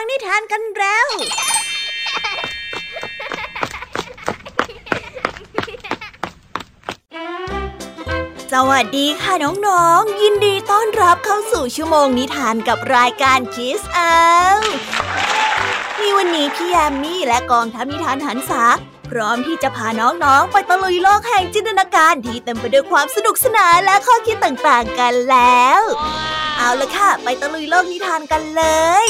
ฟังนิทานกันแล้ว สวัสดีค่ะน้องๆ ยินดีต้อนรับเข้าสู่ชั่วโมงนิทานกับรายการคิสเอามีวันนี้พี่แยมมี่และกองทัพนิทานหันษาพร้อมที่จะพาน้องๆ ไปตะลุยโลกแห่งจินตนาการที่เต็มไปด้วยความสนุกสนานและข้อคิดต่างๆกันแล้ว เอาละค่ะ ไปตะลุยโลกนิทานกันเลย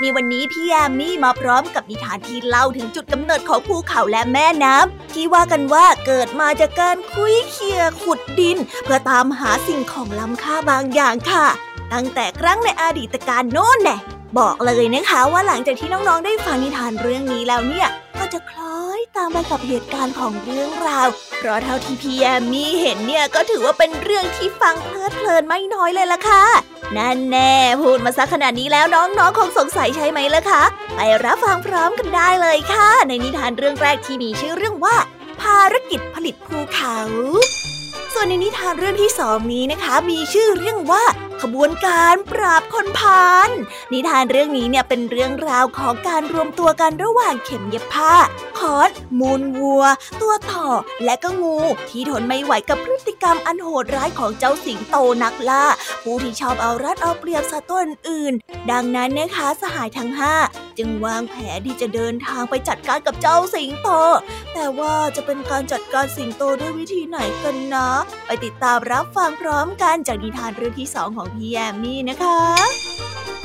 ในวันนี้พี่แยมมี่มาพร้อมกับนิทานที่เล่าถึงจุดกำเนิดของภูเขาและแม่น้ำที่ว่ากันว่าเกิดมาจากการคุยเคียขุดดิน เพื่อตามหาสิ่งของล้ำค่าบางอย่างค่ะ ตั้งแต่ครั้งในอดีตการโน้นแน่บอกเลยนะคะว่าหลังจากที่น้องๆได้ฟังนิทานเรื่องนี้แล้วเนี่ย ก็จะคล้อยตามไปกับเหตุการณ์ของเรื่องราว เพราะเท่าที่พี่แอมมี่เห็นเนี่ยก็ถือว่าเป็นเรื่องที่ฟังเพลิดเพลินไม่น้อยเลยล่ะค่ะนั่นแน่พูดมาสักขนาดนี้แล้วน้องๆคงสงสัยใช่ไหมล่ะคะ ไปรับฟังพร้อมกันได้เลยค่ะ ในนิทานเรื่องแรกที่มีชื่อเรื่องว่า ภารกิจผลิตภูเขา ส่วนในนิทานเรื่องที่สองนี้นะคะ มีชื่อเรื่องว่า ขบวนการปราบคนพาลนิทานเรื่องนี้เนี่ยเป็นเรื่องราวของการรวมตัวกันระหว่างเข็มเย็บผ้าคอสมูลวัว ตัวต่อ และก็งู ที่ทนไม่ไหวกับพฤติกรรมอันโหดร้ายของเจ้าสิงโตนักล่า ผู้ที่ชอบเอารัดเอาเปรียบสัตว์ตัวอื่น ดังนั้นนะคะสหายทั้งห้าจึงวางแผนที่จะเดินทางไปจัดการกับเจ้าสิงโต แต่ว่าจะเป็นการจัดการสิงโตด้วยวิธีไหนกันนะ ไปติดตามรับฟังพร้อมกันจากนิทานเรื่องที่สองของพี่แยมมี่นะคะ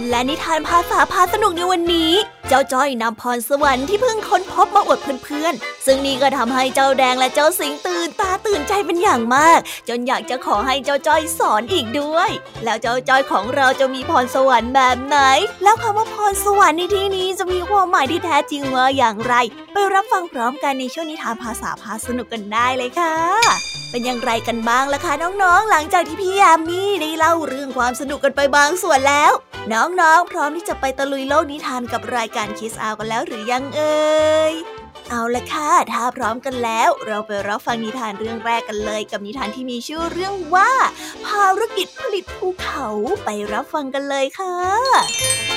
และนิทานภาษาพาสนุกในวันนี้ เจ้าจ้อยนำพรสวรรค์ที่เพิ่งค้นพบมาอวดเพื่อนๆ ซึ่งนี่ก็ทำให้เจ้าแดงและเจ้าสิงตื่นตาตื่นใจเป็นอย่างมาก จนอยากจะขอให้เจ้าจ้อยสอนอีกด้วย แล้วเจ้าจ้อยของเราจะมีพรสวรรค์แบบไหน แล้วคำว่าพรสวรรค์ในที่นี้จะมีความหมายที่แท้จริงว่าอย่างไร ไปรับฟังพร้อมกันในช่วงนิทานภาษาพาสนุกกันได้เลยค่ะ เป็นอย่างไรกันบ้างล่ะคะน้องๆ หลังจากที่พี่ยามีได้เล่าเรื่องความสนุกกันไปบางส่วนแล้ว น้องๆ พร้อมที่จะไปตะลุยโลกนิทานกับรายการคิสอากันแล้วหรือยังเอ่ยเอาละค่ะ ถ้าพร้อมกันแล้ว เราไปรับฟังนิทานเรื่องแรกกันเลย กับนิทานที่มีชื่อเรื่องว่า ภารกิจผลิตภูเขาไปรับฟังกันเลยค่ะ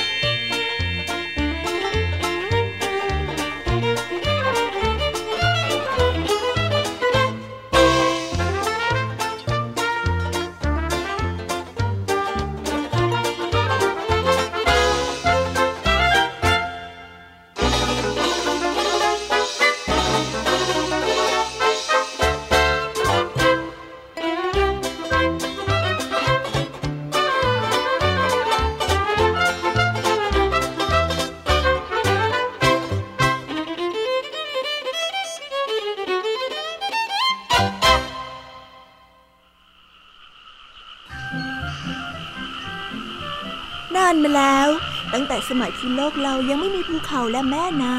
สมัยที่โลกเรายังไม่มีภูเขาและแม่น้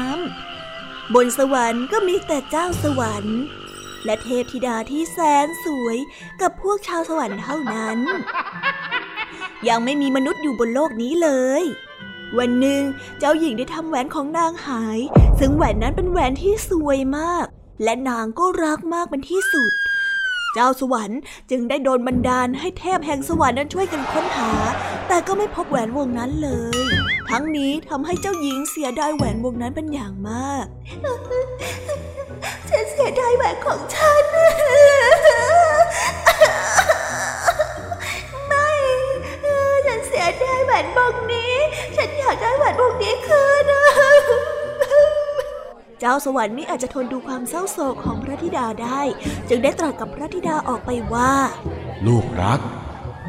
ำบนสวรรค์ก็มีแต่เจ้าสวรรค์ และเทพธิดาที่แสนสวยกับพวกชาวสวรรค์เท่านั้น ยังไม่มีมนุษย์อยู่บนโลกนี้เลย วันหนึ่งเจ้าหญิงได้ทำแหวนของนางหาย ซึ่งแหวนนั้นเป็นแหวนที่สวยมาก และนางก็รักมากเป็นที่สุดเจ้าสวรรค์จึงได้โดนบันดาลให้เทพแห่งสวรรค์นั้นช่วยกันค้นหา แต่ก็ไม่พบแหวนวงนั้นเลย ทั้งนี้ทำให้เจ้าหญิงเสียดายแหวนวงนั้นเป็นอย่างมาก ฉันเสียดายแหวนของฉัน ไม่ ฉันเสียดายแหวนวงนี้ ฉันอยากได้แหวนวงนี้คืนเจ้าสวรรค์ไม่อาจจะทนดูความเศร้าโศกของพระธิดาได้ จึงได้ตรัสกับพระธิดาออกไปว่า ลูกรัก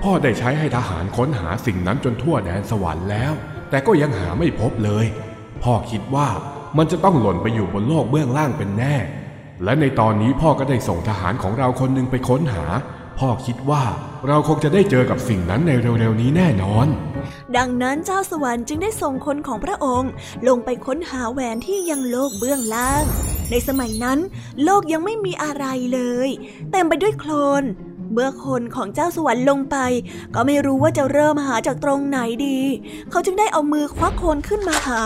พ่อได้ใช้ให้ทหารค้นหาสิ่งนั้นจนทั่วแดนสวรรค์แล้ว แต่ก็ยังหาไม่พบเลย พ่อคิดว่ามันจะต้องหล่นไปอยู่บนโลกเบื้องล่างเป็นแน่ และในตอนนี้พ่อก็ได้ส่งทหารของเราคนหนึ่งไปค้นหา พ่อคิดว่าเราคงจะได้เจอกับสิ่งนั้นในเร็วๆนี้แน่นอน ดังนั้นเจ้าสวรรค์จึงได้ส่งคนของพระองค์ ลงไปค้นหาแหวนที่ยังโลกเบื้องล่าง ในสมัยนั้น โลกยังไม่มีอะไรเลย เต็มไปด้วยโคลน เมื่อคนของเจ้าสวรรค์ลงไป ก็ไม่รู้ว่าจะเริ่มหาจากตรงไหนดี เขาจึงได้เอามือควักโคลนขึ้นมาหา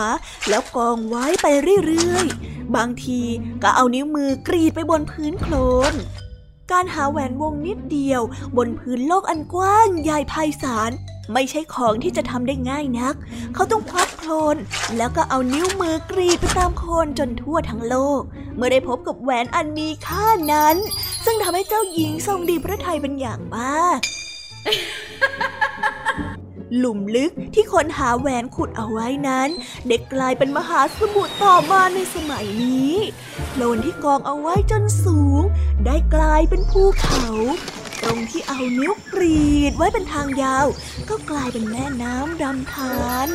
แล้วกองไว้ไปเรื่อยๆ บางทีก็เอานิ้วมือกรีดไปบนพื้นโคลน การหาแหวนวงนิดเดียว บนพื้นโลกอันกว้างใหญ่ไพศาลไม่ใช่ของที่จะทำได้ง่ายนัก เขาต้องพลัดโคลนแล้วก็เอานิ้วมือกรีดไปตามโคลนจนทั่วทั้งโลก เมื่อได้พบกับแหวนอันมีค่านั้น ซึ่งทำให้เจ้าหญิงทรงดีพระทัยเป็นอย่างมาก หลุมลึกที่คนหาแหวนขุดเอาไว้นั้น เด็กกลายเป็นมหาสมุทรต่อมาในสมัยนี้โคลนที่กองเอาไว้จนสูง ได้กลายเป็นภูเขา ตรงที่เอานิ้วกรีดไว้เป็นทางยาว ก็กลายเป็นแม่น้ำดำทาน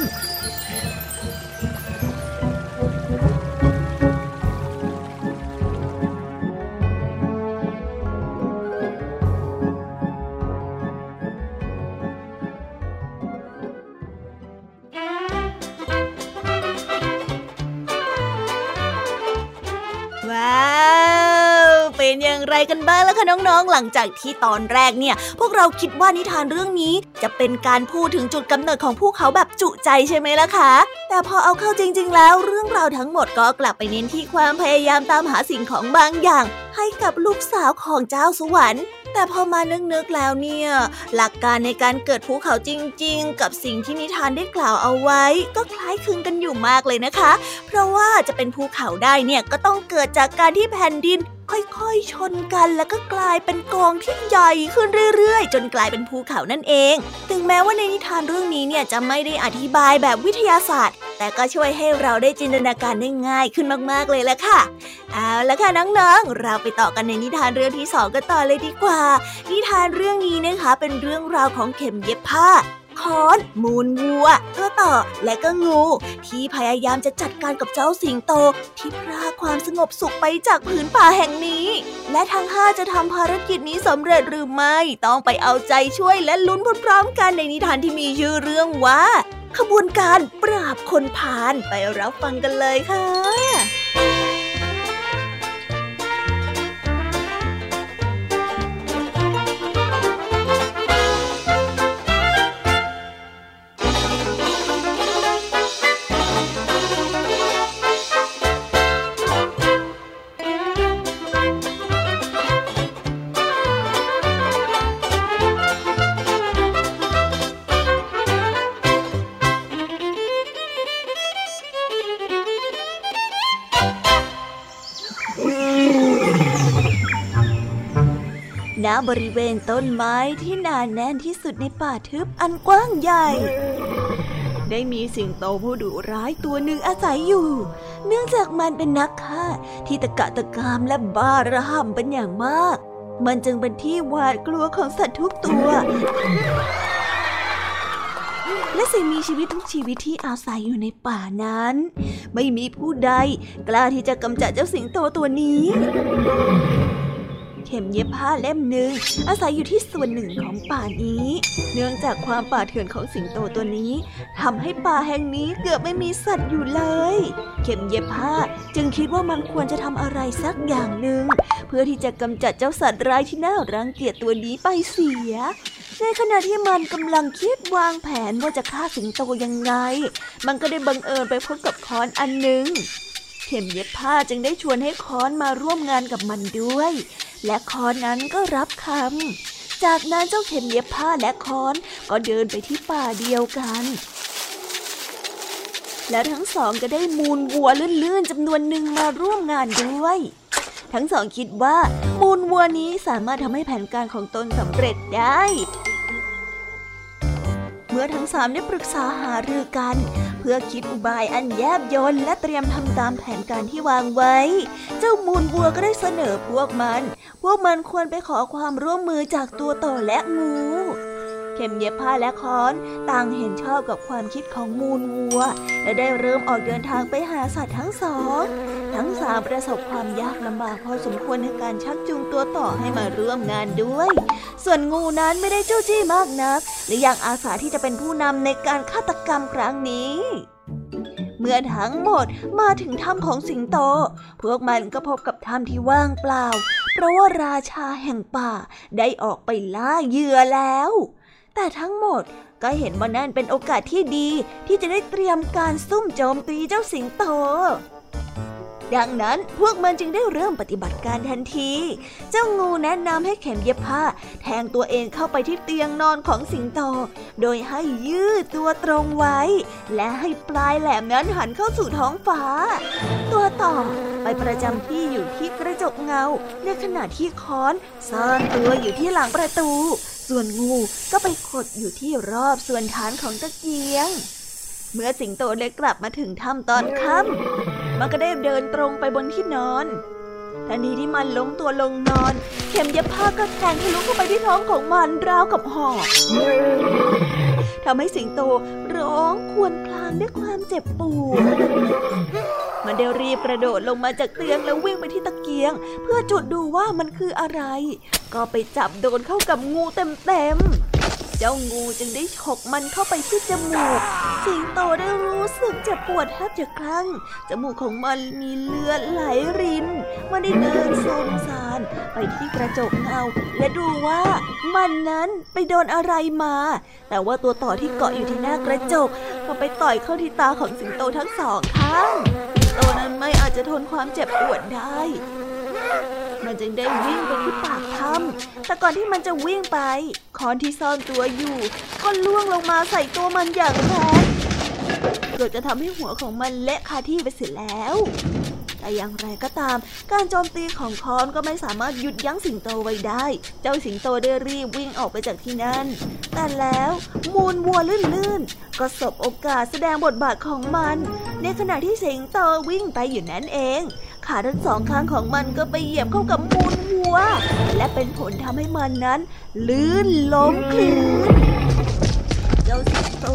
กันบ้างแล่ะคะน้องๆ หลังจากที่ตอนแรกเนี่ย พวกเราคิดว่านิทานเรื่องนี้จะเป็นการพูดถึงจุดกำเนิดของภูเขาแบบจุใจใช่ไหมล่ะคะ แต่พอเอาเข้าจริง ๆ แล้วเรื่องราวทั้งหมดก็กลับไปเน้นที่ความพยายามตามหาสิ่งของบางอย่าง ให้กับลูกสาวของเจ้าสวรรค์แต่พอมานึกๆแล้วเนี่ย หลักการในการเกิดภูเขาจริงๆ กับสิ่งที่นิทานได้กล่าวเอาไว้ ก็คล้ายคลึงกันอยู่มากเลยนะคะ เพราะว่าจะเป็นภูเขาได้เนี่ยก็ต้องเกิดจากการที่แผ่นดิน ค่อยๆ ชนกันแล้วก็กลายเป็นกองที่ใหญ่ขึ้นเรื่อยๆ จนกลายเป็นภูเขานั่นเอง ถึงแม้ว่าในนิทานเรื่องนี้เนี่ยจะไม่ได้อธิบายแบบวิทยาศาสตร์ แต่ก็ช่วยให้เราได้จินตนาการได้ง่ายขึ้นมากๆเลยแหละค่ะ เอาละค่ะน้องๆ เราไปต่อกันในนิทานเรื่องที่สองกันต่อเลยดีกว่า นิทานเรื่องนี้นะคะเป็นเรื่องราวของเข็มเย็บผ้า ค้อน มูลวัวตัวต่อและก็งู ที่พยายามจะจัดการกับเจ้าสิงโต ที่พรากความสงบสุขไปจากผืนป่าแห่งนี้ และทั้งห้าจะทำภารกิจนี้สำเร็จหรือไม่ ต้องไปเอาใจช่วยและลุ้นพร้อมๆกันในนิทานที่มีชื่อเรื่องว่า ขบวนการปราบคนพาลไปรับฟังกันเลยค่ะ บริเวณต้นไม้ที่หนาแน่นที่สุดในป่าทึบอันกว้างใหญ่ ได้มีสิงโตผู้ดุร้ายตัวหนึ่งอาศัยอยู่ เนื่องจากมันเป็นนักฆ่าที่ตะกะตะกามและบ้าระห่ำเป็นอย่างมาก มันจึงเป็นที่หวาดกลัวของสัตว์ทุกตัว และสิ่งมีชีวิตทุกชีวิตที่อาศัยอยู่ในป่านั้น ไม่มีผู้ใดกล้าที่จะกำจัดเจ้าสิงโตตัวนี้ เข็มเย็บผ้าเล่มหนึ่งอาศัยอยู่ที่ส่วนหนึ่งของป่านี้ เนื่องจากความป่าเถื่อนของสิงโตตัวนี้ทำให้ป่าแห่งนี้เกือบไม่มีสัตว์อยู่เลย เข็มเย็บผ้าจึงคิดว่ามันควรจะทำอะไรสักอย่างหนึ่งเพื่อที่จะกำจัดเจ้าสัตว์ร้ายที่น่ารังเกียจตัวนี้ไปเสียในขณะที่มันกำลังคิดวางแผนว่าจะฆ่าสิงโตยังไง มันก็ได้บังเอิญไปพบกับค้อนอันหนึ่งเข็มเย็บผ้าจึงได้ชวนให้ค้อนมาร่วมงานกับมันด้วย และคอนนั้นก็รับคำ จากนั้นเจ้าเข็มเย็บผ้าและคอนก็เดินไปที่ป่าเดียวกัน แล้วทั้งสองก็ได้มูลวัวลื่นๆจำนวนหนึ่งมาร่วมงานด้วย ทั้งสองคิดว่ามูลวัวนี้สามารถทำให้แผนการของตนสำเร็จได้ เมื่อทั้งสามได้ปรึกษาหารือกัน เพื่อคิดอุบายอันแยบยลและเตรียมทำตามแผนการที่วางไว้ เจ้ามูลวัวก็ได้เสนอพวกมัน พวกมันควรไปขอความร่วมมือจากตัวต่อและงู เข็มเย็บผ้าและค้อน ต่างเห็นชอบกับความคิดของมูลวัว และได้เริ่มออกเดินทางไปหาสัตว์ทั้งสอง ทั้งสามประสบความยากลำบากพอสมควรในการชักจูงตัวต่อให้มาร่วมงานด้วย ส่วนงูนั้นไม่ได้เจู้จี้มากนักและยังอาสาที่จะเป็นผู้นำในการฆาตกรรมครั้งนี้เมื่อทั้งหมดมาถึงถ้ำของสิงโต พวกมันก็พบกับถ้ำที่ว่างเปล่า เพราะว่าราชาแห่งป่าได้ออกไปล่าเหยื่อแล้ว แต่ทั้งหมดก็เห็นว่านั่นเป็นโอกาสที่ดีที่จะได้เตรียมการซุ่มโจมตีเจ้าสิงโต ดังนั้นพวกมันจึงได้เริ่มปฏิบัติการทันที เจ้างูแนะนำให้เข็มเย็บผ้า แทงตัวเองเข้าไปที่เตียงนอนของสิงโต โดยให้ยืดตัวตรงไว้ และให้ปลายแหลมนั้นหันเข้าสู่ท้องฟ้า ตัวต่อไปประจำที่อยู่ที่กระจกเงา ในขณะที่ค้อนซ่อนตัวอยู่ที่หลังประตู ส่วนงูก็ไปขดอยู่ที่รอบส่วนฐานของตะเกียง เมื่อสิงโตเล็กกลับมาถึงถ้ำตอนค่ำมันก็ได้เดินตรงไปบนที่นอนทันทีที่มันล้มตัวลงนอน เข็มเย็บผ้าก็แทงทะลุเข้าไปที่ท้องของมันราวกับหอกทำให้สิงโตร้องครวญครางด้วยความเจ็บปวด มันได้รีบกระโดดลงมาจากเตียงแล้ววิ่งไปที่ตะเกียง เพื่อจุดดูว่ามันคืออะไร ก็ไปจับโดนเข้ากับงูเต็มๆ เจ้างูจึงได้ฉกมันเข้าไปที่จมูก สิงโตได้รู้สึกเจ็บปวดแทบจะคลั่ง จมูกของมันมีเลือดไหลริน มันได้เดินโซมซานไปที่กระจกเงา และดูว่ามันนั้นไปโดนอะไรมา แต่ว่าตัวต่อที่เกาะอยู่ที่หน้ากระจกก็ไปต่อยเข้าที่ตาของสิงโตทั้งสองข้าง สิงโตนั้นไม่อาจจะทนความเจ็บปวดได้ มันจึงได้วิ่งไปที่ปากถ้ำแต่ก่อนที่มันจะวิ่งไปคอนที่ซ่อนตัวอยู่ก็ล่วงลงมาใส่ตัวมันอย่างแรงเกือบจะทำให้หัวของมันเละคาที่ไปเสียแล้ว แต่อย่างไรก็ตาม การโจมตีของคอนก็ไม่สามารถหยุดยั้งสิงโตไว้ได้ เจ้าสิงโตได้รีบวิ่งออกไปจากที่นั่น แต่แล้วมูลวัวลื่นๆ ก็สบโอกาสแสดงบทบาทของมัน ในขณะที่สิงโตวิ่งไปอยู่นั่นเอง ขาทั้งสองข้างของมันก็ไปเหยียบเข้ากับมูลวัว และเป็นผลทำให้มันนั้น ลื่นล้มคลื่น โต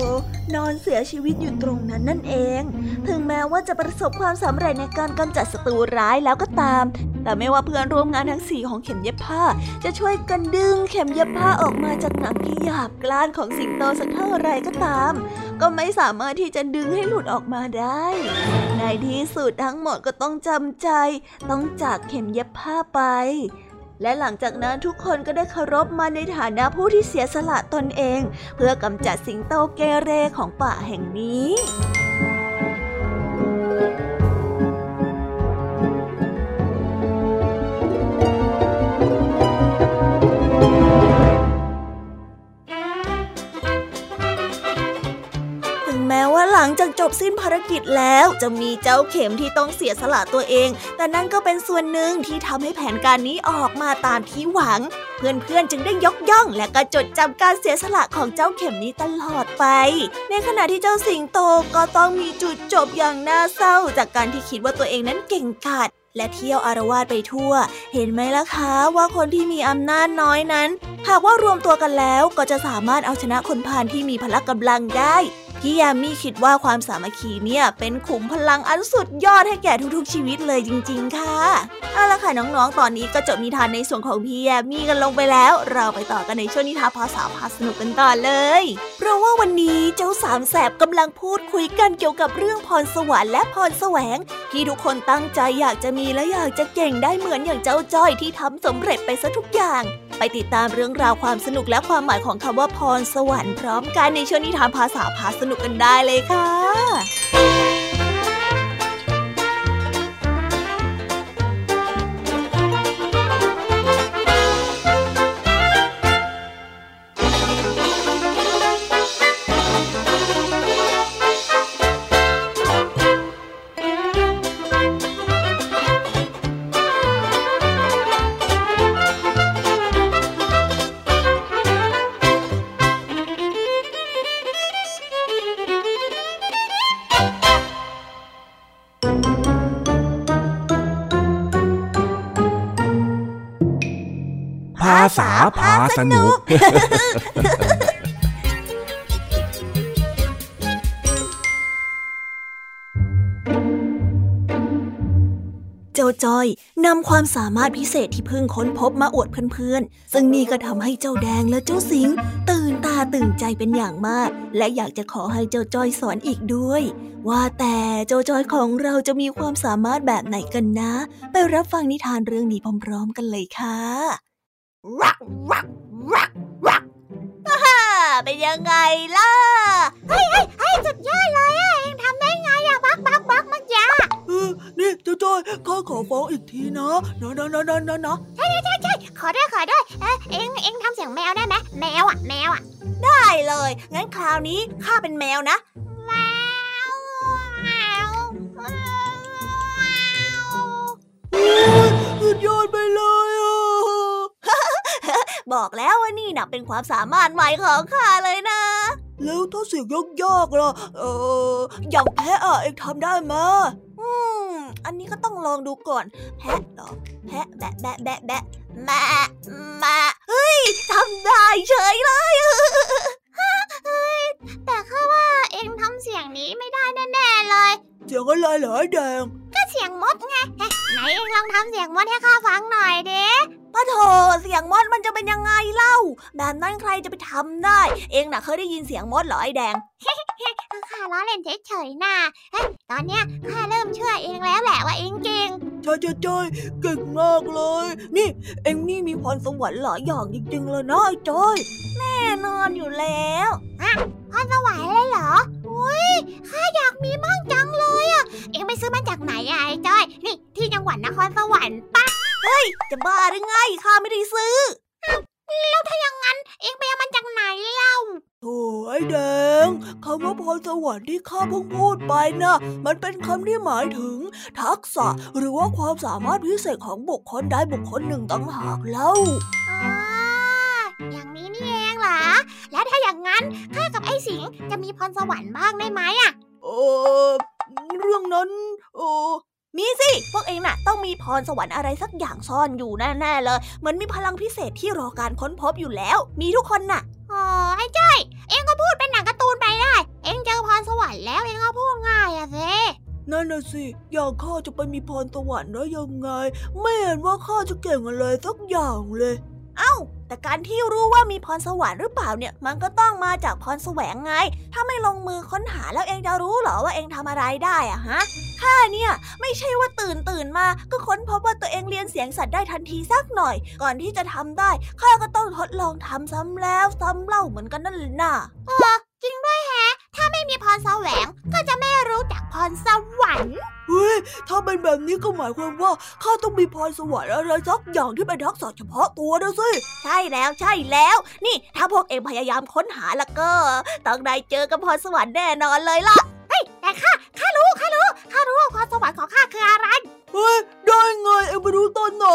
นอนเสียชีวิตอยู่ตรงนั้นนั่นเอง ถึงแม้ว่าจะประสบความสำเร็จในการกำจัดศัตรูร้ายแล้วก็ตาม แต่ไม่ว่าเพื่อนร่วมงานทั้งสี่ของเข็มเย็บผ้า จะช่วยกันดึงเข็มเย็บผ้าออกมาจากหนังที่หยาบกร้านของสิงโตสักเท่าไรก็ตาม ก็ไม่สามารถที่จะดึงให้หลุดออกมาได้ ในที่สุดทั้งหมดก็ต้องจำใจ ต้องจากเข็มเย็บผ้าไป และหลังจากนั้นทุกคนก็ได้เคารพมาในฐานะผู้ที่เสียสละตนเอง เพื่อกำจัดสิงโตเกเรของป่าแห่งนี้ บสิ้นภารกิจแล้วจะมีเจ้าเข็มที่ต้องเสียสละตัวเอง แต่นั่นก็เป็นส่วนหนึ่งที่ทำให้แผนการนี้ออกมาตามที่หวัง เพื่อนๆจึงได้ยกย่องและก็จดจำการเสียสละของเจ้าเข็มนี้ตลอดไป ในขณะที่เจ้าสิงโตก็ต้องมีจุดจบอย่างน่าเศร้า จากการที่คิดว่าตัวเองนั้นเก่งกาจและเที่ยวอารวาสไปทั่ว เห็นไหมล่ะคะว่าคนที่มีอำนาจน้อยนั้น หากว่ารวมตัวกันแล้วก็จะสามารถเอาชนะคนพาลที่มีพละกำลังได้ พี่ยามีคิดว่าความสามัคคีเนี่ยเป็นขุมพลังอันสุดยอดให้แก่ทุกๆ ชีวิตเลยจริง ๆ ค่ะ เอาละค่ะน้องๆ ตอนนี้ก็จบนิทานในส่วนของพี่ยามีกันลงไปแล้ว เราไปต่อกันในช่วงนิทานภาษาพาสนุกกันต่อเลย เพราะว่าวันนี้เจ้าสามแสบกำลังพูดคุยกันเกี่ยวกับเรื่องพรสวรรค์และพรแสวง ที่ทุกคนตั้งใจอยากจะมีและอยากจะเก่งได้เหมือนอย่างเจ้าจ้อยที่ทำสำเร็จไปซะทุกอย่าง ไปติดตามเรื่องราวความสนุกและความหมายของคำว่าพรสวรรค์พร้อมกันในช่วงนิทานภาษาพาสนุกกันได้เลยค่ะาษาพาสนุก เจ้าจ้อยนำความสามารถพิเศษที่เพิ่งค้นพบมาอวดเพื่อนๆ ซึ่งนี่ก็ทำให้เจ้าแดงและเจ้าสิงตื่นตาตื่นใจเป็นอย่างมาก และอยากจะขอให้เจ้าจ้อยสอนอีกด้วย ว่าแต่เจ้าจ้อยของเราจะมีความสามารถแบบไหนกันนะ ไปรับฟังนิทานเรื่องนี้พร้อม ๆ กันเลยค่ะ รักรักรักรักเป็นยังไงล่ะเฮ้ยเฮ้ยเฮ้ยสุดยอดเลยอะเองทำได้ไงอะบักบักบักเมื่อกี้เออนี่เจ้าจ้อยทีเนาะเนาะเนาะเนาะเนาะเนาะใช่ใช่ใช่ขอด้วยขอด้วยเออเอ็งเอ็งทำเสียงแมวได้ไหมแมวอะแมวอะได้เลย งั้นคราวนี้ข้าเป็นแมวนะ บอกแล้วว่านี่นะเป็นความสามารถใหม่ของข้าเลยนะ แล้วถ้าเสียงยากๆล่ะ เอออย่างแพะอะเอ็งทำได้ไหมอืม อันนี้ก็ต้องลองดูก่อน แพะเหรอ แพะแบะแบะแบะแบะแม่แม่เฮ้ยทำได้เฉยเลยเฮ้ยแต่ข้าว่าเอ็งทำเสียงนี้ไม่ได้แน่ๆเลย เสียงอะไรเหรอแดง ก็เสียงมดไง ไหนเอ็งลองทำเสียงมดให้ข้าฟังหน่อยเด้ป้าโถเสียงมดมันจะเป็นยังไงเล่า แบบนั้นใครจะไปทำได้ เองน่ะเคยได้ยินเสียงมดเหรอไอแดงข้าล้อเล่นเฉยๆน่ะตอนเนี้ยข้าเริ่มเชื่อเองแล้วแหละว่าเองเก่งใช่ใช่ใช่เก่งมากเลย นี่ เองนี่มีพรสวรรค์หลายอย่างจริงๆเลยนะไอ้จอยแน่นอนอยู่แล้วอะพรสวรรค์เลยเหรอ อุ้ยข้าอยากมีมั่งจังเลยอะ เองไปซื้อมาจากไหนอะไอ้จอย นี่ที่จังหวัดนครสวรรค์ปะเฮ้ย จะบ้าหรือไงข้าไม่ได้ซื้อ แล้วถ้าอย่างนั้น เองไปเอามันจากไหนเล่าโถ่ไอ้แดงคำว่าพรสวรรค์ที่ข้าเพิ่งพูดไปนะมันเป็นคำที่หมายถึง ทักษะหรือว่าความสามารถพิเศษของบุคคลใดบุคคลหนึ่งต่างหากเล่าอ๋ออย่างนี้นี่เองเหรอ แล้วถ้าอย่างนั้นข้ากับไอ้สิงจะมีพรสวรรค์บ้างได้ไหมอะเออเรื่องนั้นเออมีสิ พวกเองน่ะ ต้องมีพรสวรรค์อะไรสักอย่างซ่อนอยู่แน่ๆเลย เหมือนมีพลังพิเศษที่รอการค้นพบอยู่แล้ว มีทุกคนน่ะอ๋อไอ้จ้อยเองก็พูดเป็นหนังการ์ตูนไปได้ เองเจอพรสวรรค์แล้วเองก็พูดง่ายอะสินั่นน่ะสิ อยากข้าจะไปมีพรสวรรค์ได้ยังไง ไม่เห็นว่าข้าจะเก่งอะไรสักอย่างเลย เอ้า แต่การที่รู้ว่ามีพรสวรรค์หรือเปล่าเนี่ย มันก็ต้องมาจากพรแสวงไง ถ้าไม่ลงมือค้นหาแล้วเองจะรู้เหรอว่าเองทำอะไรได้อะฮะ ข้าเนี่ยไม่ใช่ว่าตื่นตื่นมา ก็ค้นพบว่าตัวเองเรียนเสียงสัตว์ได้ทันทีสักหน่อย ก่อนที่จะทำได้ ข้าก็ต้องทดลองทำซ้ำแล้วซ้ำเล่าเหมือนกันนั่นแหละนะเออจริงด้วยแฮะ ถ้าไม่มีพรแสวงก็จะไม่รู้จักพรสวรรค์เฮ้ยถ้าเป็นแบบนี้ก็หมายความว่าข้าต้องมีพรสวรรค์อะไรสักอย่างที่เป็นทักษะเฉพาะตัวนะสิ ใช่แล้วใช่แล้ว นี่ถ้าพวกเองพยายามค้นหาแล้วก็ต้องได้เจอกับพรสวรรค์แน่นอนเลยล่ะเฮ้ยแต่ข้าข้ารู้ข้ารู้ข้ารู้ว่าพรสวรรค์ของข้าคืออะไรเฮ้ยได้ไงเอ็งไปรู้ตอนไหน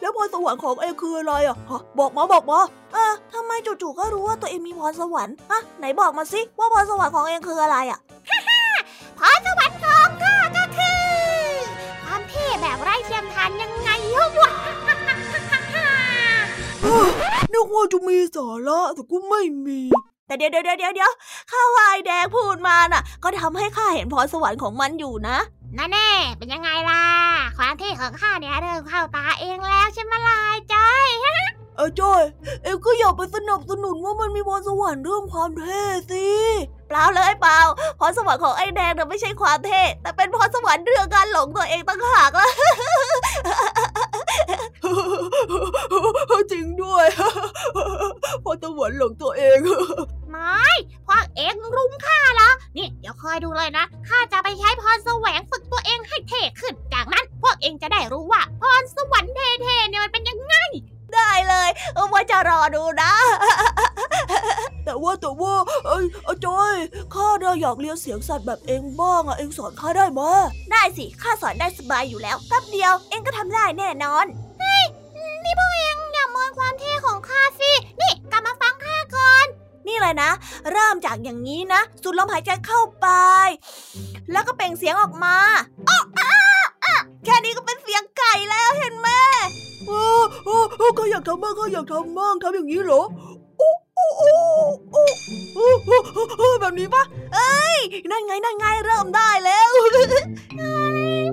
แล้วพรสวรรค์ของเอ็งคืออะไรอะบอกมาบอกมาเออทำ ไมจู่ๆก็รู้ว่าตัวเองมีพรสวรรค์อะไหนบอกมาสิว่าพรสวรรค์ของเองคืออะไรอะพรสวรรค์ของข้าก็คือความเท่แบบไร้เทียมทานยังไงวะนึกว่าจะมีสาระแต่ก็ไม่มีแต่เดี๋ยวเดี๋ยวเดี๋ยวเดี๋ยวข้าวายแดงพูดมาน่ะ ก็ทำให้ข้าเห็นพรสวรรค์ของมันอยู่นะนั่นแน่เป็นยังไงล่ะ ความเท่ของข้าเนี่ยเริ่มเข้าตาเองแล้วใช่ไหมล่ะจ้อย เออจ้อยเอ็งก็อย่าไปสนับสนุนว่ามันมีพรสวรรค์เรื่องความเท่สิเปล่าเลยเปล่าพรสวรรค์ของไอ้แดงเนี่ยไม่ใช่ความเท่แต่เป็นพรสวรรค์เรื่องการหลงตัวเองตั้งหากละจริงด้วยพรสวรรค์หลงตัวเองไม่พวกเอ็งรุมข้าเหรอนี่เดี๋ยวคอยดูเลยนะข้าจะไปใช้พรแสวงฝึกตัวเองให้เท่ขึ้น จากนั้นพวกเอ็งจะได้รู้สวรรค์เท่ๆเนี่ยมันเป็นยังไงได้เลยว่าจะรอดูนะ แต่ว่าแต่ว่าเอ้ยจอยข้าเราอยากเรียนเสียงสัตว์แบบเองบ้างอะเองสอนข้าได้ไหมได้สิข้าสอนได้สบายอยู่แล้วแป๊บเดียวเองก็ทำได้แน่นอนเฮ้ยนี่พวกเองอย่ามองความเท่ของข้าสินี่กลับมาฟังข้าก่อน นี่เลยนะ เริ่มจากอย่างนี้นะสูดลมหายใจเข้าไป แล้วก็เปล่งเสียงออกมาอ๋อแค่นี้ก็เป็นเสียงไก่แล้วเห็นไหมโอ้โอ้ก็อยากทำบ้างก็อยากทำบ้างทำอย่างนี้เหรอ แบบนี้ปะเอ้ย นั่นไง นั่นไง เริ่มได้แล้ว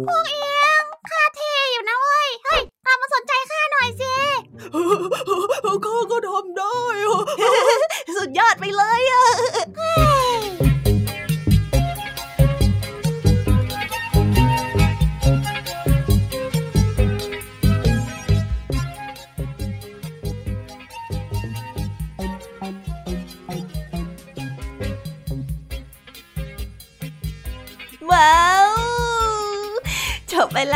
พวกเองข้าเทอยู่นะเว้ย เฮ้ยกลับมาสนใจข้าหน่อยสิข้าก็ทำได้ สุดยอดไปเลยอะ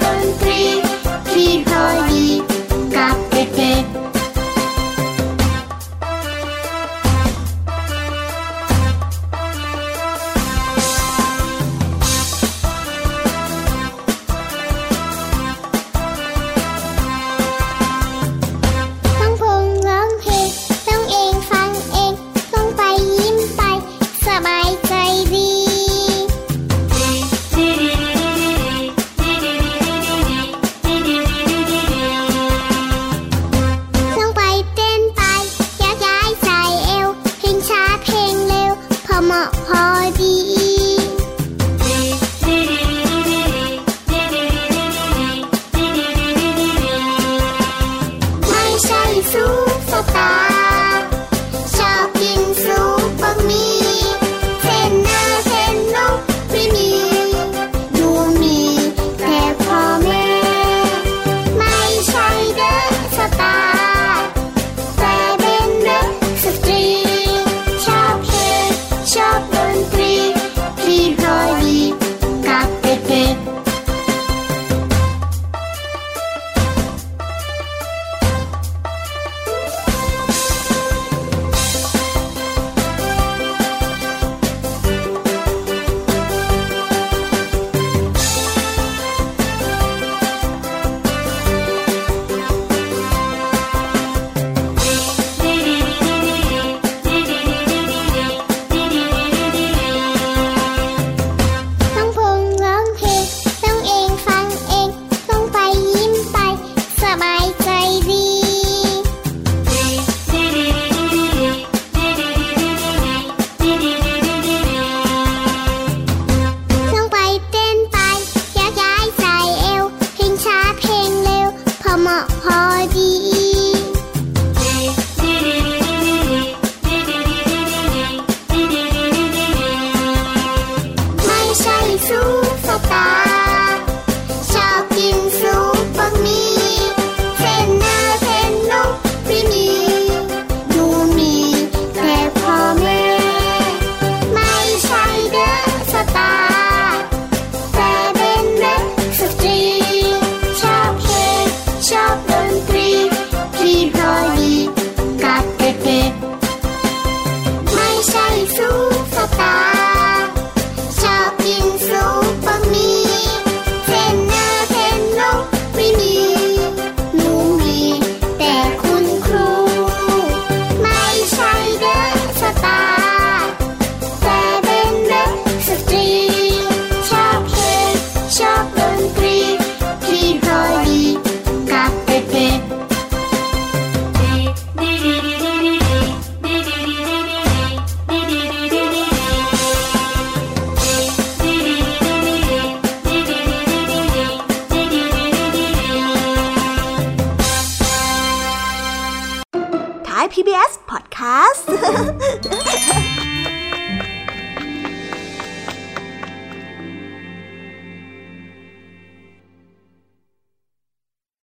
Top on